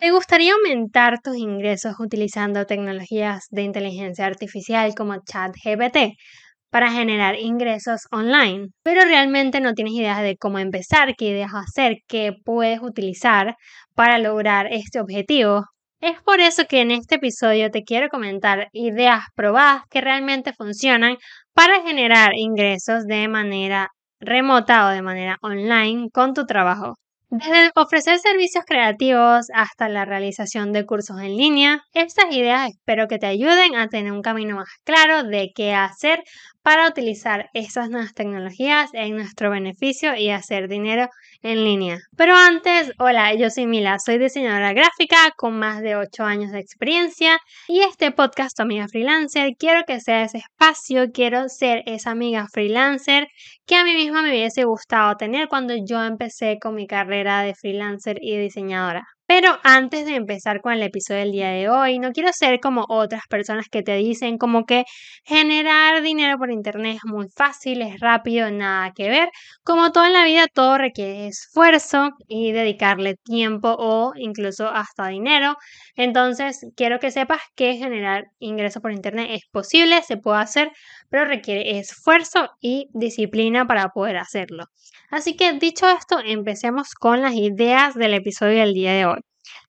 ¿Te gustaría aumentar tus ingresos utilizando tecnologías de inteligencia artificial como ChatGPT para generar ingresos online? Pero realmente no tienes idea de cómo empezar, qué ideas hacer, qué puedes utilizar para lograr este objetivo. Es por eso que en este episodio te quiero comentar ideas probadas que realmente funcionan para generar ingresos de manera remota o de manera online con tu trabajo. Desde ofrecer servicios creativos hasta la realización de cursos en línea, estas ideas espero que te ayuden a tener un camino más claro de qué hacer para utilizar estas nuevas tecnologías en nuestro beneficio y hacer dinero en línea. Pero antes, hola, yo soy Mila, soy diseñadora gráfica con más de 8 años de experiencia y este podcast, amiga freelancer, quiero que sea ese espacio, quiero ser esa amiga freelancer que a mí misma me hubiese gustado tener cuando yo empecé con mi carrera de freelancer y diseñadora. Pero antes de empezar con el episodio del día de hoy, no quiero ser como otras personas que te dicen como que generar dinero por internet es muy fácil, es rápido, nada que ver. Como todo en la vida, todo requiere esfuerzo y dedicarle tiempo o incluso hasta dinero. Entonces, quiero que sepas que generar ingresos por internet es posible, se puede hacer, pero requiere esfuerzo y disciplina para poder hacerlo. Así que dicho esto, empecemos con las ideas del episodio del día de hoy.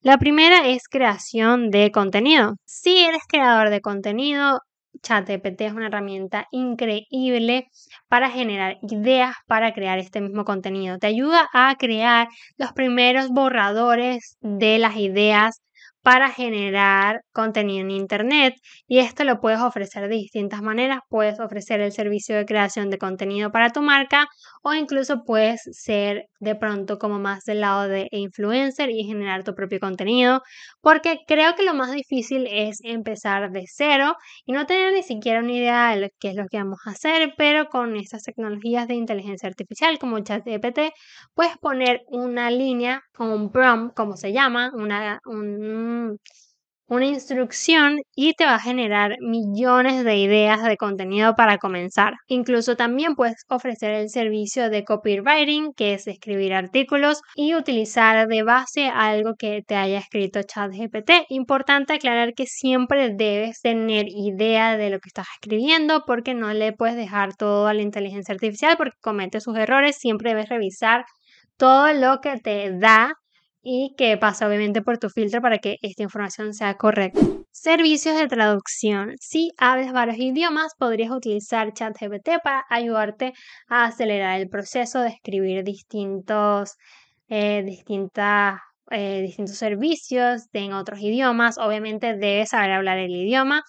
La primera es creación de contenido. Si eres creador de contenido, ChatGPT es una herramienta increíble para generar ideas para crear este mismo contenido. Te ayuda a crear los primeros borradores de las ideas para generar contenido en Internet y esto lo puedes ofrecer de distintas maneras. Puedes ofrecer el servicio de creación de contenido para tu marca o incluso puedes ser de pronto como más del lado de influencer y generar tu propio contenido porque creo que lo más difícil es empezar de cero y no tener ni siquiera una idea de qué es lo que vamos a hacer, pero con estas tecnologías de inteligencia artificial como ChatGPT puedes poner una línea o un prompt, como se llama, una, un una instrucción y te va a generar millones de ideas de contenido para comenzar. Incluso también puedes ofrecer el servicio de copywriting, que es escribir artículos y utilizar de base algo que te haya escrito ChatGPT. Importante aclarar que siempre debes tener idea de lo que estás escribiendo porque no le puedes dejar todo a la inteligencia artificial porque comete sus errores. Siempre debes revisar todo lo que te da y que pasa obviamente por tu filtro para que esta información sea correcta. Servicios de traducción. Si hablas varios idiomas, podrías utilizar ChatGPT para ayudarte a acelerar el proceso de escribir distintos, eh, distintas, eh, distintos servicios en otros idiomas. Obviamente debes saber hablar el idioma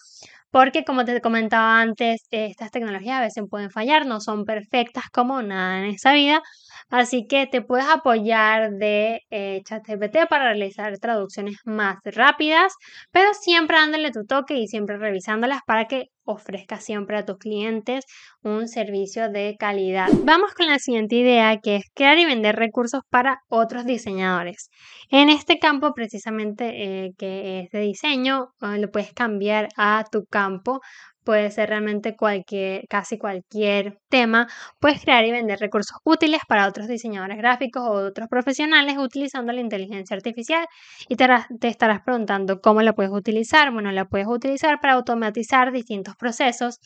porque como te comentaba antes, estas tecnologías a veces pueden fallar, no son perfectas como nada en esta vida, así que te puedes apoyar de eh, ChatGPT para realizar traducciones más rápidas, pero siempre dándole tu toque y siempre revisándolas para que ofrezca siempre a tus clientes un servicio de calidad. Vamos con la siguiente idea que es crear y vender recursos para otros diseñadores. En este campo precisamente eh, que es de diseño, eh, lo puedes cambiar a tu campo puede ser realmente cualquier, casi cualquier tema, puedes crear y vender recursos útiles para otros diseñadores gráficos o otros profesionales utilizando la inteligencia artificial y te, te estarás preguntando cómo la puedes utilizar. Bueno, la puedes utilizar para automatizar distintos procesos.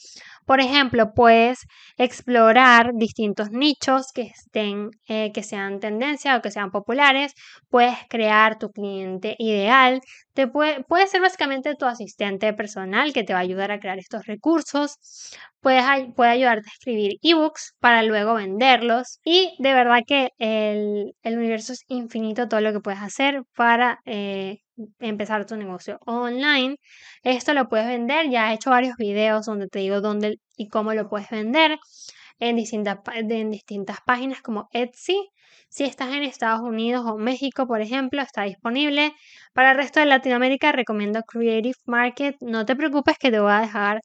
Por ejemplo, puedes explorar distintos nichos que estén, eh, que sean tendencia o que sean populares. Puedes crear tu cliente ideal. Te puede, puede ser básicamente tu asistente personal que te va a ayudar a crear estos recursos, puede, puede ayudarte a escribir ebooks para luego venderlos y de verdad que el, universo es infinito todo lo que puedes hacer para eh, empezar tu negocio online. Esto lo puedes vender, ya he hecho varios videos donde te digo dónde y cómo lo puedes vender en distintas, en distintas páginas como Etsy. Si estás en Estados Unidos o México, por ejemplo, está disponible. Para el resto de Latinoamérica recomiendo Creative Market. No te preocupes que te voy a dejar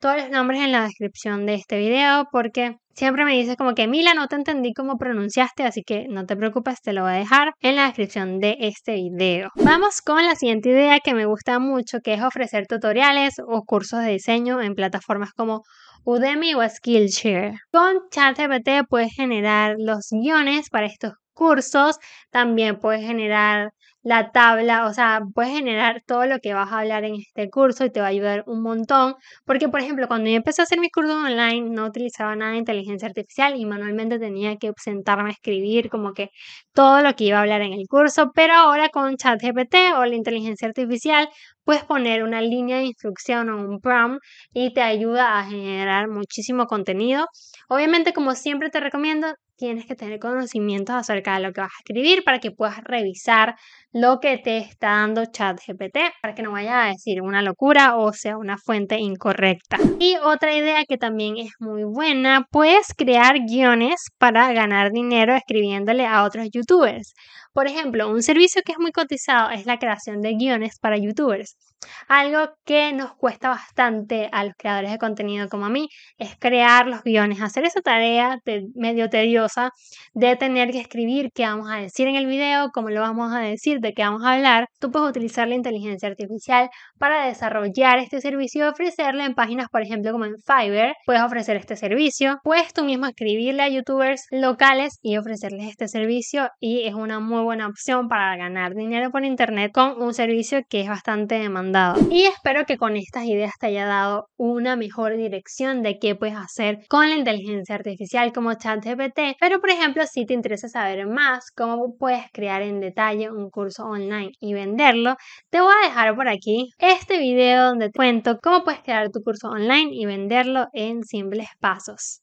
todos los nombres en la descripción de este video porque siempre me dices como que Mila no te entendí cómo pronunciaste, así que no te preocupes, te lo voy a dejar en la descripción de este video. Vamos con la siguiente idea que me gusta mucho, que es ofrecer tutoriales o cursos de diseño en plataformas como Udemy o Skillshare. Con ChatGPT puedes generar los guiones para estos cursos, también puedes generar la tabla, o sea, puedes generar todo lo que vas a hablar en este curso y te va a ayudar un montón, porque por ejemplo, cuando yo empecé a hacer mis cursos online no utilizaba nada de inteligencia artificial y manualmente tenía que sentarme a escribir como que todo lo que iba a hablar en el curso, pero ahora con ChatGPT o la inteligencia artificial puedes poner una línea de instrucción o un prompt y te ayuda a generar muchísimo contenido. Obviamente, como siempre te recomiendo, tienes que tener conocimientos acerca de lo que vas a escribir para que puedas revisar lo que te está dando ChatGPT para que no vaya a decir una locura o sea una fuente incorrecta. Y otra idea que también es muy buena, puedes crear guiones para ganar dinero escribiéndole a otros youtubers. Por ejemplo, un servicio que es muy cotizado es la creación de guiones para youtubers. Algo que nos cuesta bastante a los creadores de contenido como a mí es crear los guiones, hacer esa tarea medio tediosa de tener que escribir qué vamos a decir en el video, cómo lo vamos a decir, de qué vamos a hablar. Tú puedes utilizar la inteligencia artificial para desarrollar este servicio y ofrecerlo en páginas, por ejemplo, como en Fiverr. Puedes ofrecer este servicio. Puedes tú mismo escribirle a youtubers locales y ofrecerles este servicio y es una muy buena opción para ganar dinero por internet con un servicio que es bastante demandado y espero que con estas ideas te haya dado una mejor dirección de qué puedes hacer con la inteligencia artificial como ChatGPT. Pero por ejemplo, si te interesa saber más cómo puedes crear en detalle un curso online y venderlo, te voy a dejar por aquí este video donde te cuento cómo puedes crear tu curso online y venderlo en simples pasos.